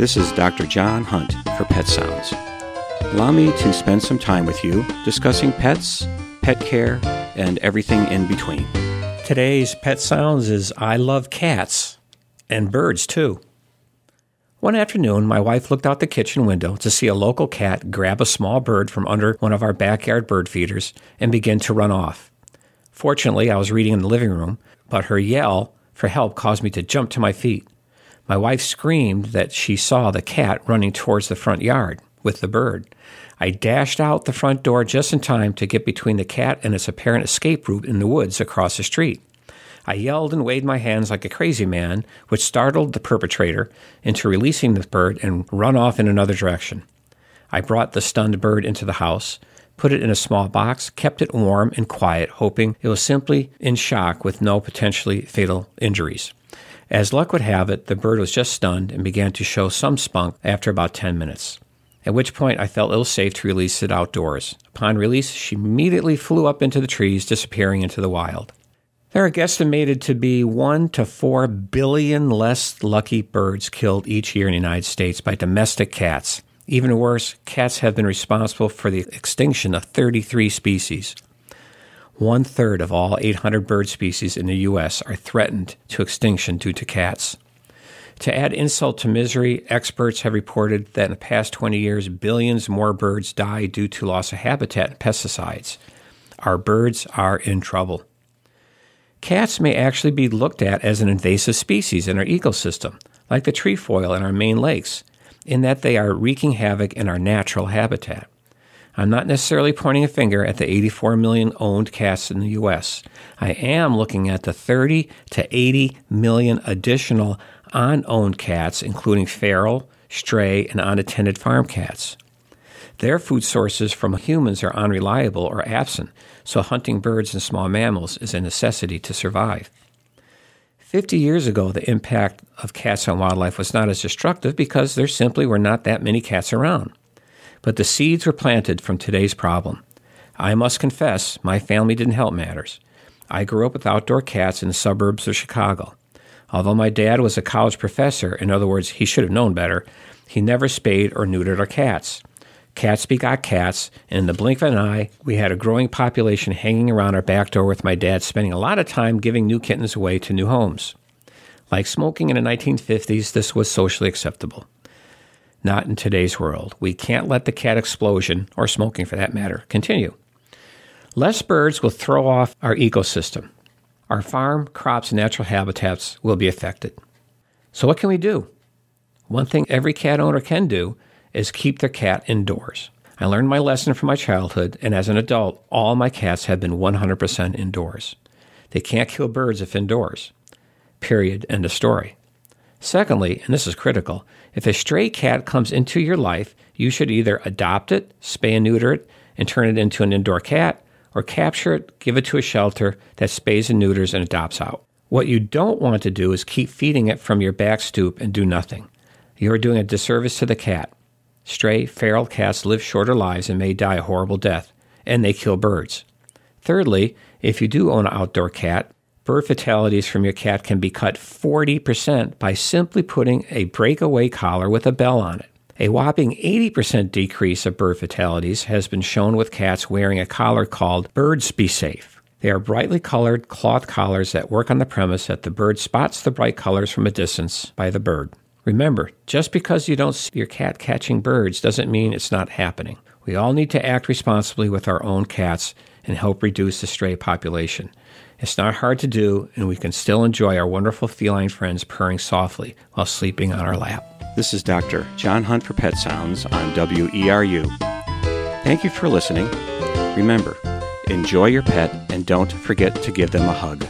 This is Dr. John Hunt for Pet Sounds. Allow me to spend some time with you discussing pets, pet care, and everything in between. Today's Pet Sounds is I love cats and birds too. One afternoon, my wife looked out the kitchen window to see a local cat grab a small bird from under one of our backyard bird feeders and begin to run off. Fortunately, I was reading in the living room, but her yell for help caused me to jump to my feet. My wife screamed that she saw the cat running towards the front yard with the bird. I dashed out the front door just in time to get between the cat and its apparent escape route in the woods across the street. I yelled and waved my hands like a crazy man, which startled the perpetrator into releasing the bird and run off in another direction. I brought the stunned bird into the house, put it in a small box, kept it warm and quiet, hoping it was simply in shock with no potentially fatal injuries. As luck would have it, the bird was just stunned and began to show some spunk after about 10 minutes. At which point I felt ill safe to release it outdoors. Upon release, she immediately flew up into the trees, disappearing into the wild. There are estimated to be 1 to 4 billion less lucky birds killed each year in the United States by domestic cats. Even worse, cats have been responsible for the extinction of 33 species. One third of all 800 bird species in the U.S. are threatened to extinction due to cats. To add insult to misery, experts have reported that in the past 20 years, billions more birds die due to loss of habitat and pesticides. Our birds are in trouble. Cats may actually be looked at as an invasive species in our ecosystem, like the trefoil in our Maine lakes, in that they are wreaking havoc in our natural habitat. I'm not necessarily pointing a finger at the 84 million owned cats in the U.S. I am looking at the 30 to 80 million additional unowned cats, including feral, stray, and unattended farm cats. Their food sources from humans are unreliable or absent, so hunting birds and small mammals is a necessity to survive. 50 years ago, the impact of cats on wildlife was not as destructive because there simply were not that many cats around. But the seeds were planted from today's problem. I must confess, my family didn't help matters. I grew up with outdoor cats in the suburbs of Chicago. Although my dad was a college professor, in other words, he should have known better, he never spayed or neutered our cats. Cats begot cats, and in the blink of an eye, we had a growing population hanging around our back door with my dad spending a lot of time giving new kittens away to new homes. Like smoking in the 1950s, this was socially acceptable. Not in today's world. We can't let the cat explosion, or smoking for that matter, continue. Less birds will throw off our ecosystem. Our farm, crops, and natural habitats will be affected. So, what can we do? One thing every cat owner can do is keep their cat indoors. I learned my lesson from my childhood, and as an adult, all my cats have been 100% indoors. They can't kill birds if indoors. Period. End of story. Secondly, and this is critical, if a stray cat comes into your life, you should either adopt it, spay and neuter it, and turn it into an indoor cat, or capture it, give it to a shelter that spays and neuters and adopts out. What you don't want to do is keep feeding it from your back stoop and do nothing. You are doing a disservice to the cat. Stray, feral cats live shorter lives and may die a horrible death, and they kill birds. Thirdly, if you do own an outdoor cat, bird fatalities from your cat can be cut 40% by simply putting a breakaway collar with a bell on it. A whopping 80% decrease of bird fatalities has been shown with cats wearing a collar called Birds Be Safe. They are brightly colored cloth collars that work on the premise that the bird spots the bright colors from a distance by the bird. Remember, just because you don't see your cat catching birds doesn't mean it's not happening. We all need to act responsibly with our own cats and help reduce the stray population. It's not hard to do, and we can still enjoy our wonderful feline friends purring softly while sleeping on our lap. This is Dr. John Hunt for Pet Sounds on WERU. Thank you for listening. Remember, enjoy your pet and don't forget to give them a hug.